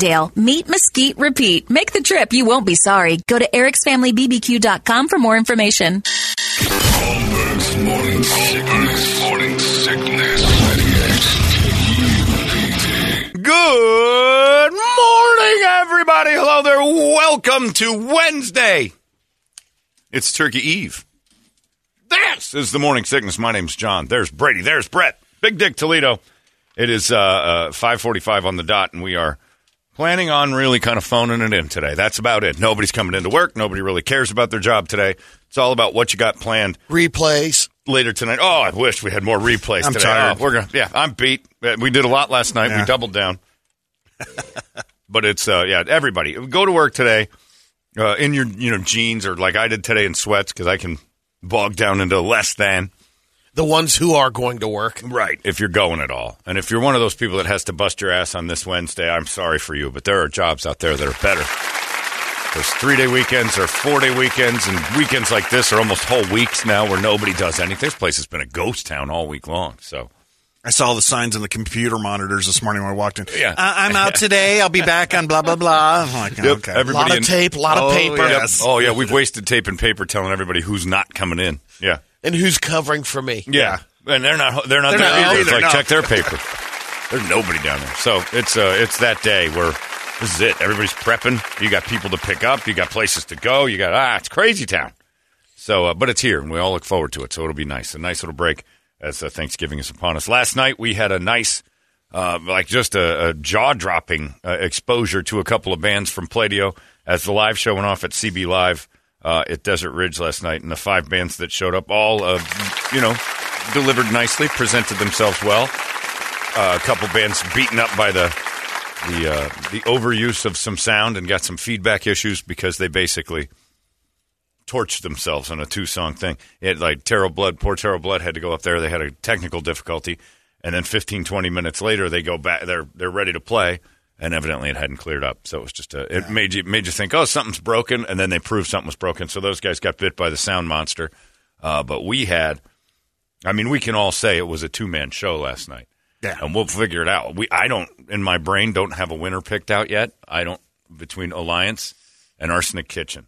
Meet Mesquite Repeat. Make the trip. You won't be sorry. Go to ericsfamilybbq.com for more information. Holmberg's morning sickness. Morning sickness. Good morning, everybody. Hello there. Welcome to Wednesday. It's Turkey Eve. This is the morning sickness. My name's John. There's Brady. There's Brett. Big Dick Toledo. It is uh, uh, 5:45 on the dot, and we are planning on really kind of phoning it in today. That's about it. Nobody's coming into work. Nobody really cares about their job today. It's all about what you got planned replays. later tonight. Oh, I wish we had more replays I'm today. tired. Oh, we're gonna, yeah, I'm beat. Uh, We did a lot last night. We doubled down. but it's uh, yeah, everybody go to work today uh, in your you know jeans or like I did today in sweats because I can bog down into less than The ones who are going to work. right if you're going at all. And if you're one of those people that has to bust your ass on this Wednesday, I'm sorry for you, but there are jobs out there that are better. There's three day weekends or four day weekends, and weekends like this are almost whole weeks now where nobody does anything. This place has been a ghost town all week long. So I saw the signs on the computer monitors this morning when I walked in. Yeah. I- I'm out today. I'll be back on blah blah blah. I'm like, Yep, okay. A everybody lot in- of tape, a lot of Oh, paper. yes. Oh yeah, we've wasted tape and paper telling everybody who's not coming in. Yeah, And who's covering for me? yeah, and they're not. They're not They're there not either. It's either, like no. check their paper. There's nobody down there. So it's uh, it's that day where this is it. Everybody's prepping. You got people to pick up. You got places to go. You got ah, it's crazy town. So, uh, but it's here, and we all look forward to it. So it'll be nice. A nice little break as uh, Thanksgiving is upon us. Last night we had a nice, uh, like just a, a jaw dropping uh, exposure to a couple of bands from Pladio as the live show went off at CB Live uh, at Desert Ridge last night, and the five bands that showed up all, uh, you know, delivered nicely, presented themselves well. Uh, a couple bands beaten up by the the uh, the overuse of some sound and got some feedback issues because they basically torched themselves on a two song thing. It like Terrell Blood, poor Terrell Blood had to go up there. They had a technical difficulty, and then 15, 20 minutes later they go back. They're they're ready to play, and evidently it hadn't cleared up. So it was just a, it made you made you think, oh, something's broken, and then they proved something was broken. So those guys got bit by the sound monster. Uh, but we had, I mean, we can all say it was a two man show last night. Yeah. and we'll figure it out. We I don't in my brain don't have a winner picked out yet. I don't between Alliance and Arsenic Kitchen.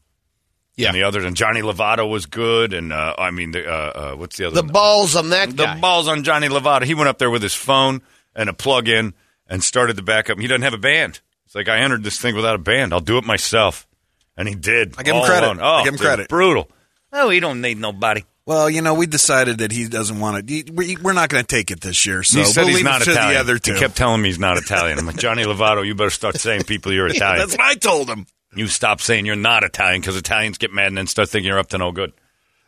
Yeah. And the others, and Johnny Lovato was good, and uh, I mean, the, uh, uh, what's the other? The one? balls on that the guy. balls on Johnny Lovato. He went up there with his phone and a plug-in and started the backup. He doesn't have a band. It's like I entered this thing without a band. I'll do it myself, and he did. I give him credit. alone. Oh, I give him dude, credit. Brutal. Oh, he don't need nobody. Well, you know, we decided that he doesn't want it. we- We're not going to take it this year. So he said we'll he's leave not it to Italian. the other two. He kept telling me he's not Italian. I'm like Johnny Lovato. You better start saying people you're Italian. That's what I told him. you stop saying you're not Italian because Italians get mad and then start thinking you're up to no good.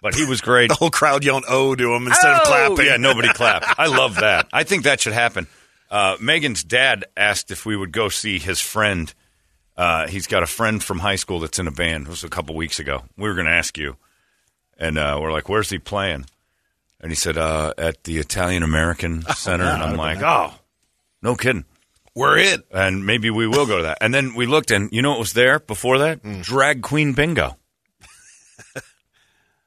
But he was great. The whole crowd yelling "oh" to him instead of Oh! clapping. Yeah, nobody clapped. I love that. I think that should happen. Uh, Megan's dad asked if we would go see his friend. Uh, he's got a friend from high school that's in a band. It was a couple weeks ago. We were going to ask you, and uh, we're like, "Where's he playing?" And he said, uh, "At the Italian American Center." and I'm like, "Oh, no kidding." We're in. And maybe we will go to that. And then we looked, and you know what was there before that? Drag Queen Bingo.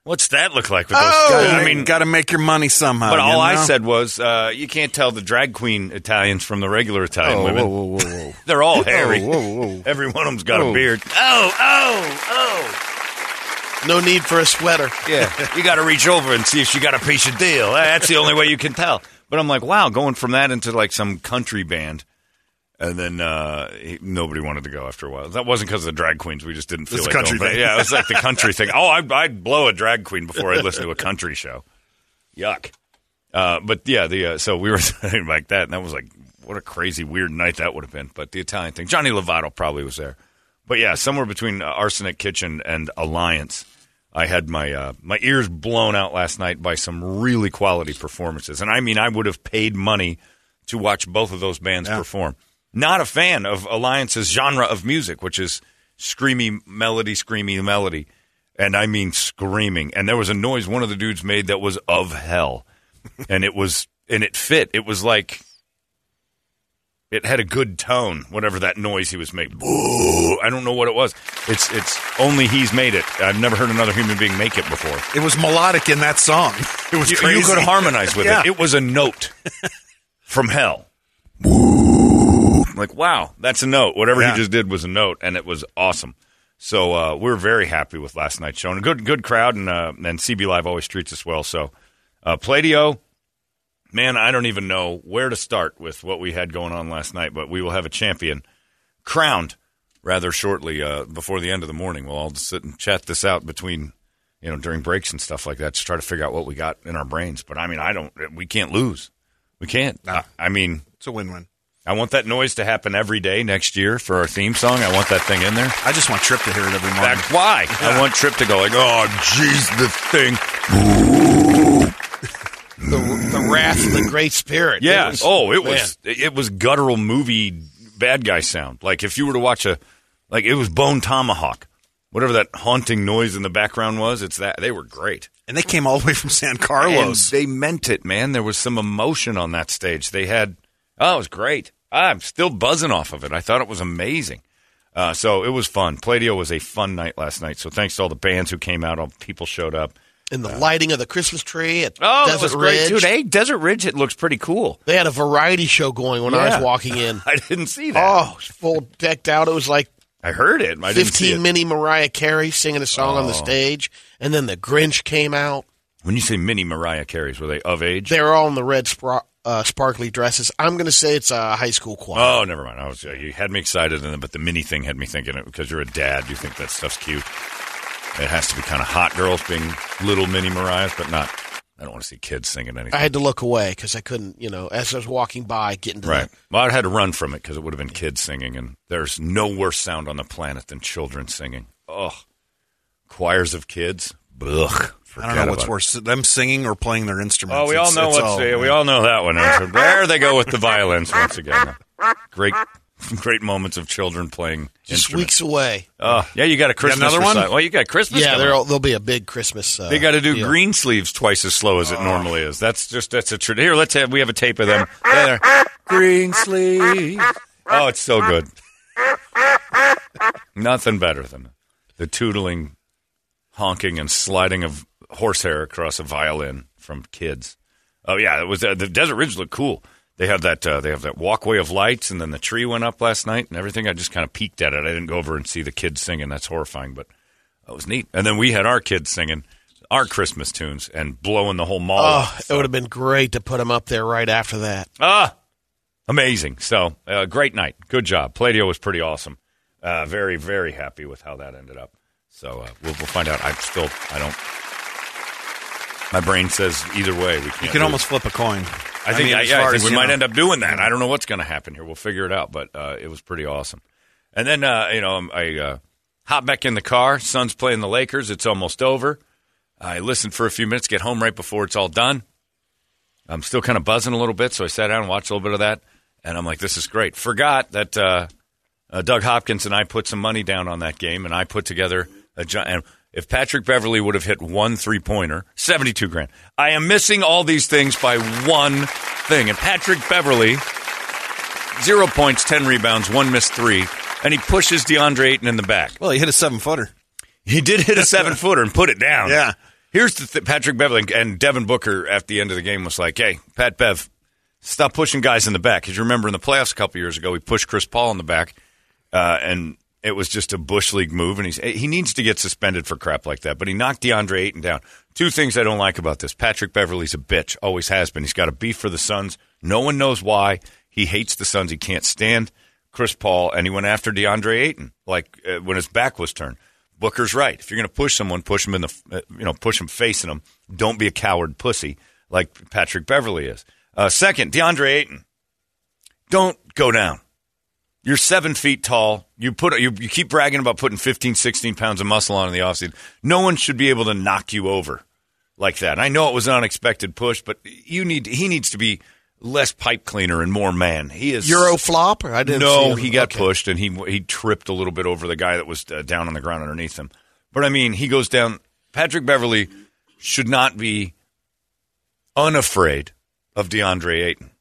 What's that look like with those? Oh, I mean, got to make your money somehow. but you all I said was, uh, you can't tell the drag queen Italians from the regular Italian Oh, women. whoa, whoa, whoa, whoa. They're all hairy. Whoa, whoa, whoa. Every one of them's got a beard. Oh, oh, oh. No need for a sweater. oh. Yeah. you got to reach over and see if she got a piece of deal. That's the only way you can tell. But I'm like, wow, going from that into like some country band. And then uh, he, nobody wanted to go after a while. That wasn't because of the drag queens. We just didn't feel It's like country going thing. Yeah, it was like the country thing. Oh, I'd, I'd blow a drag queen before I'd listen to a country show. Yuck. Uh, but yeah, the uh, so we were saying like that, and that was like what a crazy weird night that would have been. But the Italian thing, Johnny Lovato probably was there, but yeah, somewhere between uh, Arsenic Kitchen and Alliance, I had my uh, my ears blown out last night by some really quality performances, and I mean, I would have paid money to watch both of those bands perform. Not a fan of Alliance's genre of music, which is screamy melody, screamy melody, and I mean screaming. And there was a noise one of the dudes made that was of hell, and it was and it fit. It was like it had a good tone, whatever that noise he was making. Boo! I don't know what it was. It's it's only he's made it. I've never heard another human being make it before. It was melodic in that song. It was You, crazy. you could harmonize with Yeah. it. It was a note from hell. Like wow, that's a note. Whatever Yeah. he just did was a note, and it was awesome. So uh, we're very happy with last night's show, and a good good crowd, and uh, and CB Live always treats us well. So uh, Pladio, man, I don't even know where to start with what we had going on last night, but we will have a champion crowned rather shortly uh, before the end of the morning. We'll all sit and chat this out between, you know, during breaks and stuff like that, to try to figure out what we got in our brains. But I mean, I don't, we can't lose. We can't. I, I mean, It's a win-win. I want that noise to happen every day next year for our theme song. I want that thing in there. I just want Trip to hear it every morning. That's why I want Trip to go like, oh, jeez, the thing. The, the wrath of the Great Spirit. Yeah. It was- oh, it man. was it was guttural movie bad guy sound. Like if you were to watch a like it was Bone Tomahawk, whatever that haunting noise in the background was. It's that they were great. And they came all the way from San Carlos. And they meant it, man. There was some emotion on that stage. They had oh, it was great. I'm still buzzing off of it. I thought it was amazing. Uh, so it was fun. Pladio was a fun night last night. So thanks to all the bands who came out. All the people showed up. And the lighting of the Christmas tree at Oh, Desert that was great, Ridge. dude. Hey, Desert Ridge, it looks pretty cool. They had a variety show going when I was walking in. I didn't see that. Oh, full decked out. It was like I heard it. I didn't see 15 it. mini Mariah Carey singing a song on the Oh. stage. And then the Grinch came out. When you say mini Mariah Carey's, were they of age? They were all in the red spra- uh, sparkly dresses. I'm going to say it's a high school choir. Oh, never mind. I was uh, you had me excited, and but the mini thing had me thinking it because you're a dad. You think that stuff's cute. It has to be kind of hot girls being little mini Mariahs, but not. I don't want to see kids singing anything. I had to look away because I couldn't, you know, as I was walking by, getting to right. the Well, I had to run from it because it would have been kids singing, and there's no worse sound on the planet than children singing. Ugh. Choirs of kids. Ugh. I don't know what's worse, them singing or playing their instruments. Oh, we all It's- know it's what's all- we all know that one. And there they go with the violins once again. Great, great moments of children playing just instruments. weeks away. Oh, yeah, you got a Christmas another one? recital. Well, you got Christmas. Yeah, there'll, there'll be a big Christmas. Uh, They got to do deal. green sleeves twice as slow as it normally is. That's just that's a tradition. Here, let's have we have a tape of them. There, green sleeves. Oh, it's so good. Nothing better than the tootling, honking, and sliding of horsehair across a violin from kids. Oh yeah, it was uh, the Desert Ridge looked cool. They have that uh, they have that walkway of lights, and then the tree went up last night and everything. I just kind of peeked at it. I didn't go over and see the kids singing. That's horrifying, but that was neat. And then we had our kids singing our Christmas tunes and blowing the whole mall. Oh, up. it would have been great to put them up there right after that. Ah, amazing. So, uh, great night. Good job. Pladio was pretty awesome. Uh, very, very happy with how that ended up. So, uh, we'll, we'll find out. I'm still, I don't, my brain says either way. We can't. You can lose. almost flip a coin. I think, mean, I, yeah, I think as, we might know. end up doing that. I don't know what's going to happen here. We'll figure it out. But uh, it was pretty awesome. And then, uh, you know, I uh, hop back in the car. Suns playing the Lakers. It's almost over. I listened for a few minutes, get home right before it's all done. I'm still kind of buzzing a little bit, so I sat down and watched a little bit of that. And I'm like, this is great. Forgot that uh, uh, Doug Hopkins and I put some money down on that game, and I put together a giant. If Patrick Beverley would have hit one three pointer, 72 grand. I am missing all these things by one thing. And Patrick Beverley, zero points, 10 rebounds, one missed three, and he pushes DeAndre Ayton in the back. Well, he hit a seven footer. He did hit a seven footer and put it down. Yeah. Here's the th- Patrick Beverley and Devin Booker at the end of the game was like, "Hey, Pat Bev, stop pushing guys in the back." Because you remember in the playoffs a couple years ago, we pushed Chris Paul in the back, uh, and it was just a bush league move. And he's he needs to get suspended for crap like that. But he knocked DeAndre Ayton down. Two things I don't like about this: Patrick Beverley's a bitch, always has been. He's got a beef for the Suns. No one knows why. He hates the Suns. He can't stand Chris Paul, and he went after DeAndre Ayton like uh, when his back was turned. Booker's right. If you're going to push someone, push them in the uh, you know push them facing them. Don't be a coward pussy like Patrick Beverley is. Uh, second, DeAndre Ayton, don't go down. You're seven feet tall. You put you, you keep bragging about putting 15, 16 pounds of muscle on in the offseason. No one should be able to knock you over like that. I know it was an unexpected push, but you need he needs to be less pipe cleaner and more man. He is Euro flop? I didn't. no, he got Okay. pushed and he he tripped a little bit over the guy that was uh, down on the ground underneath him. But I mean, he goes down. Patrick Beverley should not be unafraid of DeAndre Ayton.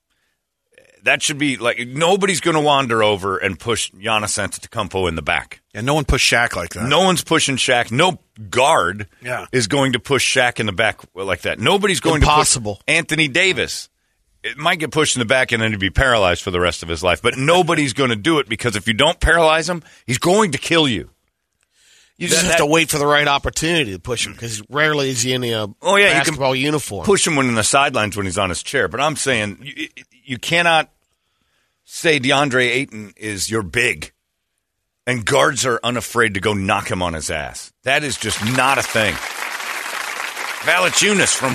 That should be like nobody's going to wander over and push Giannis Antetokounmpo in the back. And no one pushed Shaq like that. No one's pushing Shaq. No guard Yeah. is going to push Shaq in the back like that. Nobody's going Impossible. to push Anthony Davis. It might get pushed in the back and then he'd be paralyzed for the rest of his life. But nobody's going to do it because if you don't paralyze him, he's going to kill you. You just That- have to wait for the right opportunity to push him because rarely is he in a Oh, yeah, you can basketball uniform. Push him when in the sidelines when he's on his chair. But I'm saying you, you cannot say DeAndre Ayton is your big. And guards are unafraid to go knock him on his ass. That is just not a thing. Valanciunas from,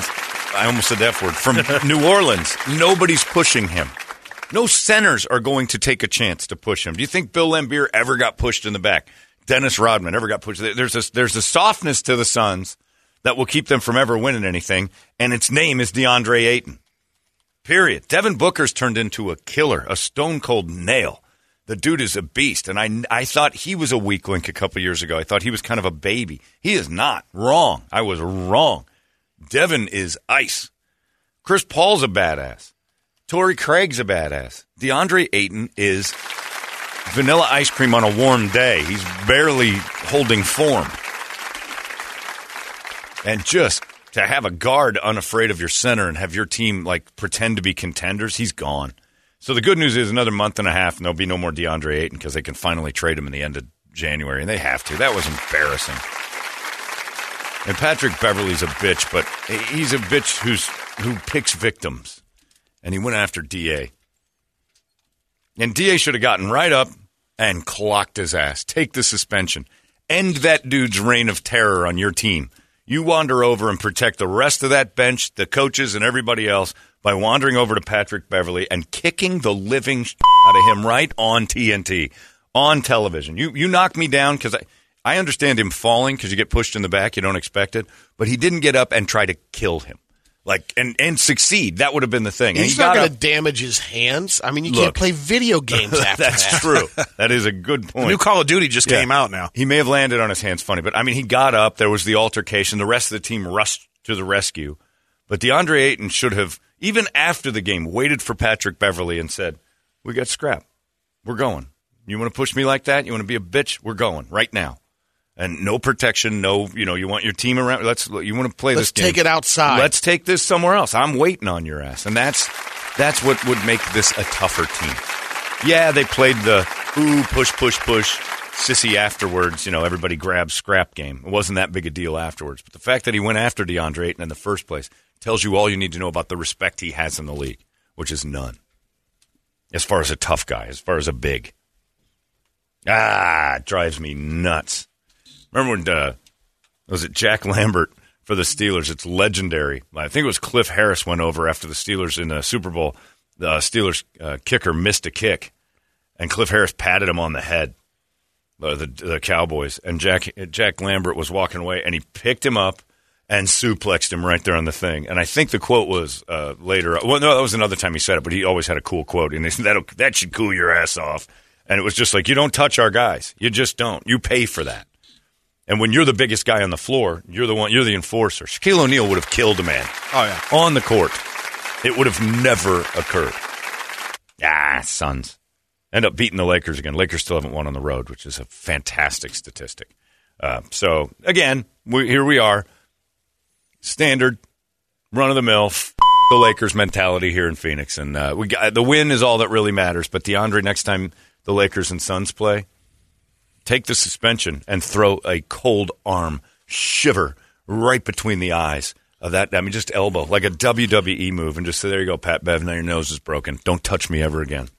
I almost said that word, from New Orleans. Nobody's pushing him. No centers are going to take a chance to push him. Do you think Bill Laimbeer ever got pushed in the back? Dennis Rodman ever got pushed? There's a, there's a softness to the Suns that will keep them from ever winning anything, and its name is DeAndre Ayton. Period. Devin Booker's turned into a killer, a stone cold nail. The dude is a beast, and I, I thought he was a weak link a couple years ago. I thought he was kind of a baby. He is not. Wrong. I was wrong. Devin is ice. Chris Paul's a badass. Torrey Craig's a badass. DeAndre Ayton is vanilla ice cream on a warm day. He's barely holding form. And just to have a guard unafraid of your center and have your team like pretend to be contenders, he's gone. So the good news is another month and a half, and there'll be no more DeAndre Ayton because they can finally trade him in the end of January, and they have to. That was embarrassing. And Patrick Beverley's a bitch, but he's a bitch who's who picks victims, and he went after Da. And Da should have gotten right up and clocked his ass. Take the suspension. End that dude's reign of terror on your team. You wander over and protect the rest of that bench, the coaches, and everybody else by wandering over to Patrick Beverley and kicking the living out of him right on TNT, on television. You you knocked me down because I, I understand him falling because you get pushed in the back, you don't expect it, but he didn't get up and try to kill him. Like and and succeed. That would have been the thing. And He's he not going to damage his hands. I mean, you Look. can't play video games after That's that. true. That is a good point. New Call of Duty just Yeah. came out now. He may have landed on his hands funny, but I mean, he got up. There was the altercation. The rest of the team rushed to the rescue. But DeAndre Ayton should have, even after the game, waited for Patrick Beverley and said, We got scrap. We're going. You want to push me like that? You want to be a bitch? We're going right now. And no protection, no, you know, you want your team around. Let's, you want to play this. Let's this game. take it outside. Let's take this somewhere else. I'm waiting on your ass. And that's, that's what would make this a tougher team. Yeah, they played the ooh push push push sissy afterwards. You know, everybody grabs scrap game. It wasn't that big a deal afterwards. But the fact that he went after DeAndre Ayton in the first place tells you all you need to know about the respect he has in the league, which is none. As far as a tough guy, as far as a big. Ah, it drives me nuts. Remember when uh, was it Jack Lambert for the Steelers? It's legendary. I think it was Cliff Harris went over after the Steelers in the Super Bowl. The Steelers uh, kicker missed a kick, and Cliff Harris patted him on the head. Uh, the the Cowboys and Jack Jack Lambert was walking away, and he picked him up and suplexed him right there on the thing. And I think the quote was uh, later. Well, no, that was another time he said it, but he always had a cool quote, and that that should cool your ass off. And it was just like you don't touch our guys. You just don't. You pay for that. And when you're the biggest guy on the floor, you're the one. You're the enforcer. Shaquille O'Neal would have killed a man Oh yeah. on the court. It would have never occurred. Ah, Suns end up beating the Lakers again. Lakers still haven't won on the road, which is a fantastic statistic. Uh, so again, we, here we are, standard run of the mill. F- the Lakers mentality here in Phoenix, and uh, we got, the win is all that really matters. But DeAndre, next time the Lakers and Suns play, take the suspension and throw a cold arm shiver right between the eyes of that. I mean, just elbow like a WWE move, and just say, "There you go, Pat Bev. Now your nose is broken. Don't touch me ever again.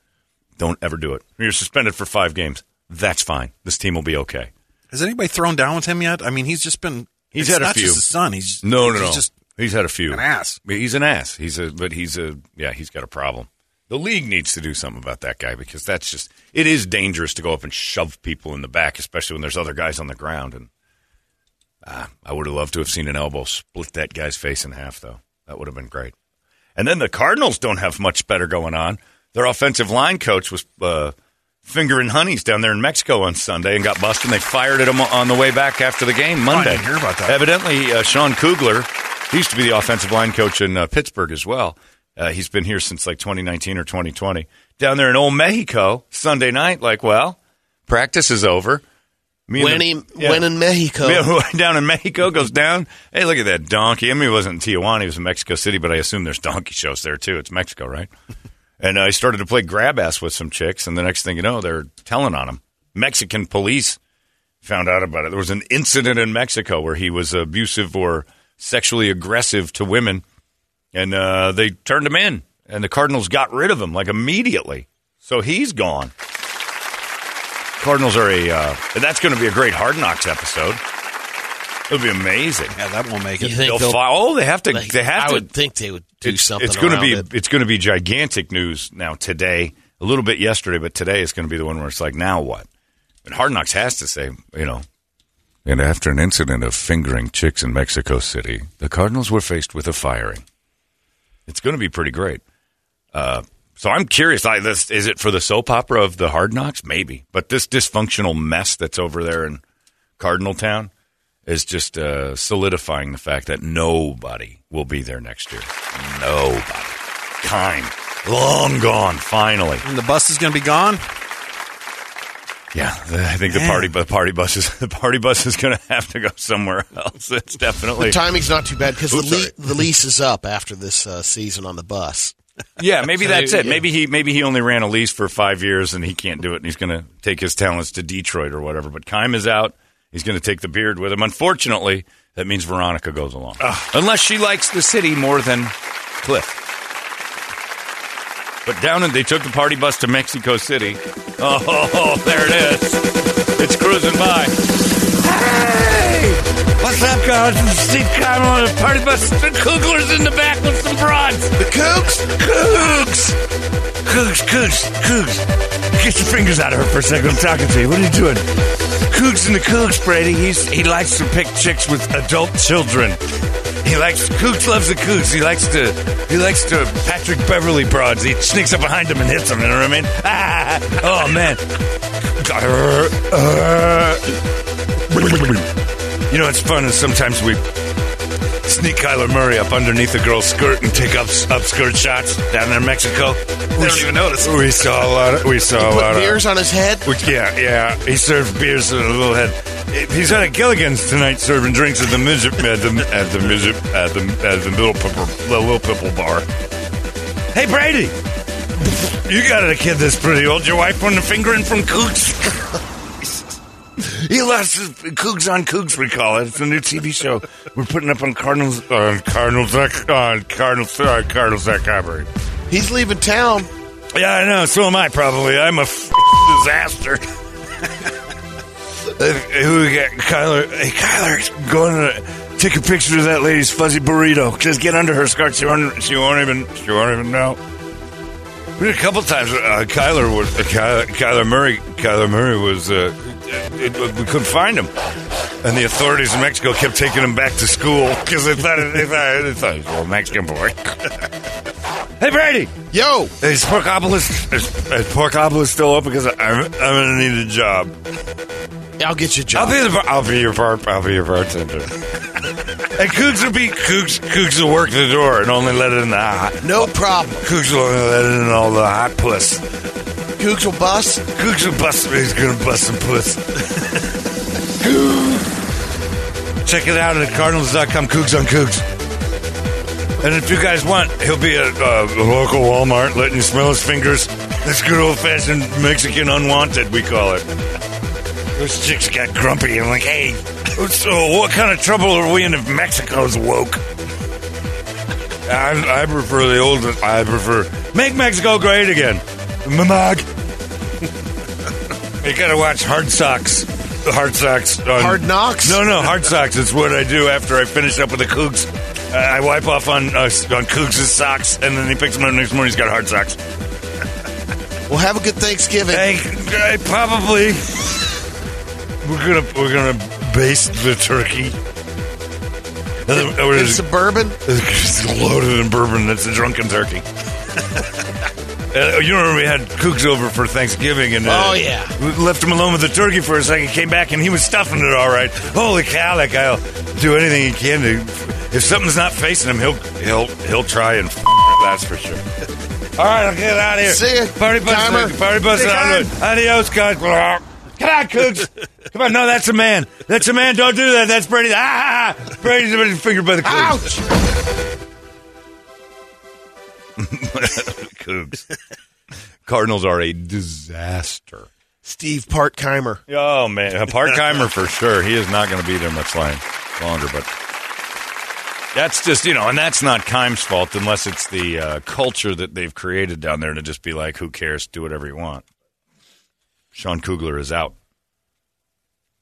Don't ever do it. You're suspended for five games. That's fine. This team will be okay." Has anybody thrown down with him yet? I mean, he's just been. He's had a few. Just his son. He's No, no, he's no. Just he's had a few. an ass. He's an ass. He's a, but he's a, yeah, he's got a problem. The league needs to do something about that guy because that's just it is dangerous to go up and shove people in the back, especially when there's other guys on the ground. And ah, I would have loved to have seen an elbow split that guy's face in half, though. That would have been great. And then the Cardinals don't have much better going on. Their offensive line coach was uh, fingering honeys down there in Mexico on Sunday and got busted. And they fired at him on the way back after the game Monday. didn't hear about that. Evidently, uh, Sean Kugler, he used to be the offensive line coach in uh, Pittsburgh as well. Uh, he's been here since like 2019 or 2020. Down there in Old Mexico, Sunday night, like, well, practice is over. Me When, the- he, yeah. when in Mexico. Down in Mexico goes down. Hey, look at that donkey. I mean, he wasn't in Tijuana; he was in Mexico City, but I assume there's donkey shows there too. It's Mexico, right? and I started to play grab ass with some chicks, and the next thing you know, they're telling on him. Mexican police found out about it. There was an incident in Mexico where he was abusive or sexually aggressive to women, and uh, they turned him in, and the Cardinals got rid of him like immediately. So he's gone. Cardinals are a. Uh, that's going to be a great Hard Knocks episode. It'll be amazing. Yeah, that won't make You it. think They'll they'll- fi- oh, they have to. Like, they have I to. would think they would do it's, something. It's going to be. it. It's going to be gigantic news now today. A little bit yesterday, but today is going to be the one where it's like, now what? And Hard Knocks has to say, you know. And after an incident of fingering chicks in Mexico City, the Cardinals were faced with a firing. It's going to be pretty great. Uh, so I'm curious. I, this, is it for the soap opera of the Hard Knocks? Maybe. But this dysfunctional mess that's over there in Cardinal Town is just uh, solidifying the fact that nobody will be there next year. Nobody. Kind. Long gone, finally. And the bus is going to be gone. Yeah, the- I think the party, the party bus is the party bus is going to have to go somewhere else. It's definitely The timing's not too bad because the, le- the lease is up after this uh, season on the bus. Yeah, maybe So, that's it. yeah. Maybe he maybe he only ran a lease for five years and he can't do it, and he's going to take his talents to Detroit or whatever. But Keim is out. He's going to take the beard with him. Unfortunately, that means Veronica goes along, unless she likes the city more than Kliff. But down in they took the party bus to Mexico City. Oh, there it is. It's cruising by. Hey! What's up, guys? It's Steve Keim on the party bus. The Kugler's in the back with some broads. The Cougs? Cougs! Cougs, Cougs, Cougs. Get your fingers out of her for a second. I'm talking to you. What are you doing? Cougs and the Cougs, Brady. He's, he likes to pick chicks with adult children. He likes Cougs loves the Cougs. He likes to he likes to Patrick Beverley broads. He sneaks up behind them and hits them. You know what I mean? Ah, oh man. You know, it's fun, and sometimes we sneak Kyler Murray up underneath a girl's skirt and take up upskirt shots down there in Mexico. We don't even notice. We saw a lot. Of, we saw a lot Put of beers on his head. which, yeah, yeah. He served beers in a little head. He's at a Gilligan's tonight serving drinks at the midget, at the at the midget, at the at the little pipple, the little pipple bar. Hey Brady, you got a kid that's pretty old. Your wife won the fingering from Cougs. He lost his Cougs on Cougs. We call it. It's a new TV show we're putting up on Cardinals on Cardinals on Cardinals uh, Cardinals.com. He's leaving town. Yeah, I know. So am I. Probably. I'm a f- disaster. Uh, Who we got? Kyler. Hey, Kyler, go and take a picture of that lady's fuzzy burrito. Just get under her skirt. She won't. She won't even. She won't even know. We did a couple times. Uh, Kyler was uh, Kyler, Kyler Murray. Kyler Murray was. Uh, it, it- we couldn't find him, and the authorities in Mexico kept taking him back to school because they thought they thought, they thought he was a Mexican boy. hey, Brady. Yo, Is Porkopolis is, is Porkopolis still open? Because I'm I'm gonna need a job. I'll get you a I'll job. be the I'll be your bar I'll be your bartender. and Cougs will be Cougs Cougs will work the door and only let it in the hot. no problem. Cougs will only let it in all the hot puss. Cougs will bust. Cougs will bust. He's gonna bust some puss. Check it out at Cardinals.com. Cougs on Cougs. And if you guys want, he'll be at uh, a local Walmart letting you smell his fingers. This good old fashioned Mexican unwanted, we call it. Those chicks got grumpy and like, hey, so what kind of trouble are we in if Mexico's woke? I, I prefer the old. I prefer make Mexico great again. Mamag. You gotta watch Hard Socks. Hard Socks. On, Hard Knocks? No, no, Hard Socks. It's what I do after I finish up with the Cougs. Uh, I wipe off on uh, on Cougs' socks, and then he picks them up next morning. He's got hard socks. Well, have a good Thanksgiving. Hey, I probably we're gonna we're gonna baste the turkey. We're In just- It's loaded in bourbon. It's a drunken turkey. Uh, you remember we had Kooks over for Thanksgiving, and uh, Oh, yeah. we left him alone with the turkey for a second. Came back, and he was stuffing it all right. Holy cow! Like I'll do anything he can to. If something's not facing him, he'll he'll he'll try and. F- that's for sure. All right, I'll get out of here. See ya, Party bus. Timer. Party bus. See ya, on the- Adios, guys. Come on, Kooks. Come on. No, that's a man. That's a man. Don't do that. That's Brady. Ah. Brady's been fingered by the Kooks. Ouch! Cougs. Cardinals are a disaster. Steve Partkeimer. Oh man, Parkheimer for sure. He is not going to be there much longer. But that's just you know, and that's not Keim's fault unless it's the uh, culture that they've created down there to just be like, who cares, do whatever you want. Sean Kugler is out,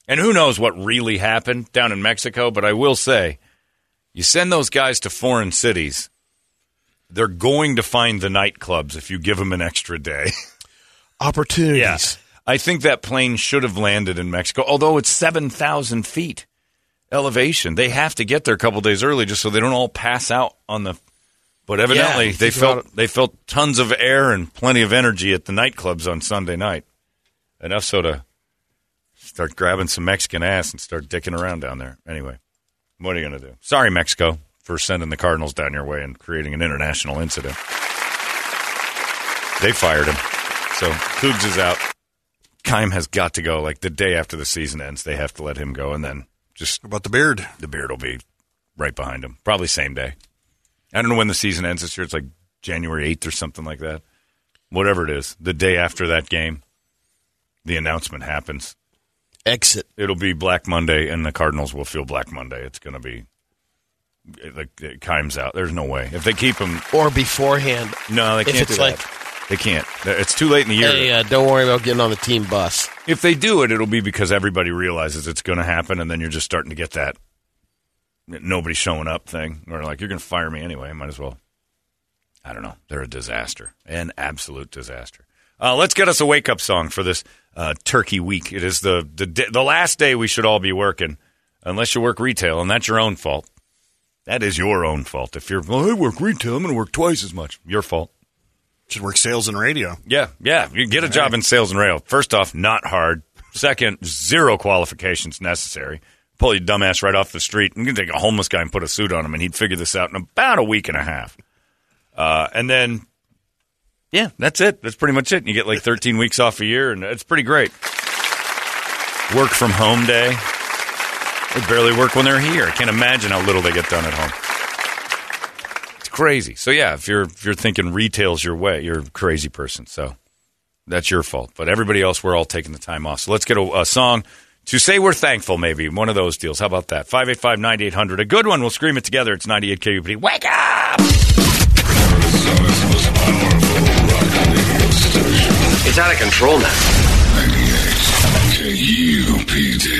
and who knows what really happened down in Mexico. But I will say, you send those guys to foreign cities. They're going to find the nightclubs if you give them an extra day. Opportunities. I think that plane should have landed in Mexico, although it's 7,000 feet elevation. They have to get there a couple days early just so they don't all pass out on the. But evidently, Yeah, they felt they felt tons of air and plenty of energy at the nightclubs on Sunday night. Enough so to start grabbing some Mexican ass and start dicking around down there. Anyway, what are you going to do? Sorry, Mexico, for sending the Cardinals down your way and creating an international incident. They fired him. So Cougs is out. Keim has got to go. Like the day after the season ends, they have to let him go, and then just How about the beard? the beard will be right behind him. Probably same day. I don't know when the season ends this year. It's like January eighth or something like that. Whatever it is, the day after that game, the announcement happens. Exit. It'll be Black Monday, and the Cardinals will feel Black Monday. It's going to be like it Keim's out. There's no way if they keep him. Or beforehand. No, they can't it's do like- that. They can't. It's too late in the year. Hey, uh, don't worry about getting on the team bus. If they do it, it'll be because everybody realizes it's going to happen, and then you're just starting to get that nobody showing up thing. Or like, you're going to fire me anyway. Might as well. I don't know. They're a disaster, an absolute disaster. Uh, let's get us a wake up song for this uh, Turkey week. It is the the the last day we should all be working, unless you work retail, and that's your own fault. That is your own fault. If you're, well, I work retail, I'm going to work twice as much. Your fault. Should work sales and radio. Yeah, yeah. You get a job in sales and rail. First off, not hard. Second, zero qualifications necessary. Pull your dumbass right off the street. You can take a homeless guy and put a suit on him, and he'd figure this out in about a week and a half. Uh, and then, yeah, that's it. That's pretty much it. And You get like 13 weeks off a year, and it's pretty great. Work from home day. They barely work when they're here. I can't imagine how little they get done at home. It's crazy. So yeah, if you're if you're thinking retail's your way, you're a crazy person. So that's your fault. But everybody else, we're all taking the time off. So let's get a, a song to say we're thankful. Maybe one of those deals. How about that? 585-9800. A good one. We'll scream it together. It's 98 KUPD. Wake up! Arizona's most powerful rock radio station. It's out of control now. 98 KUPD.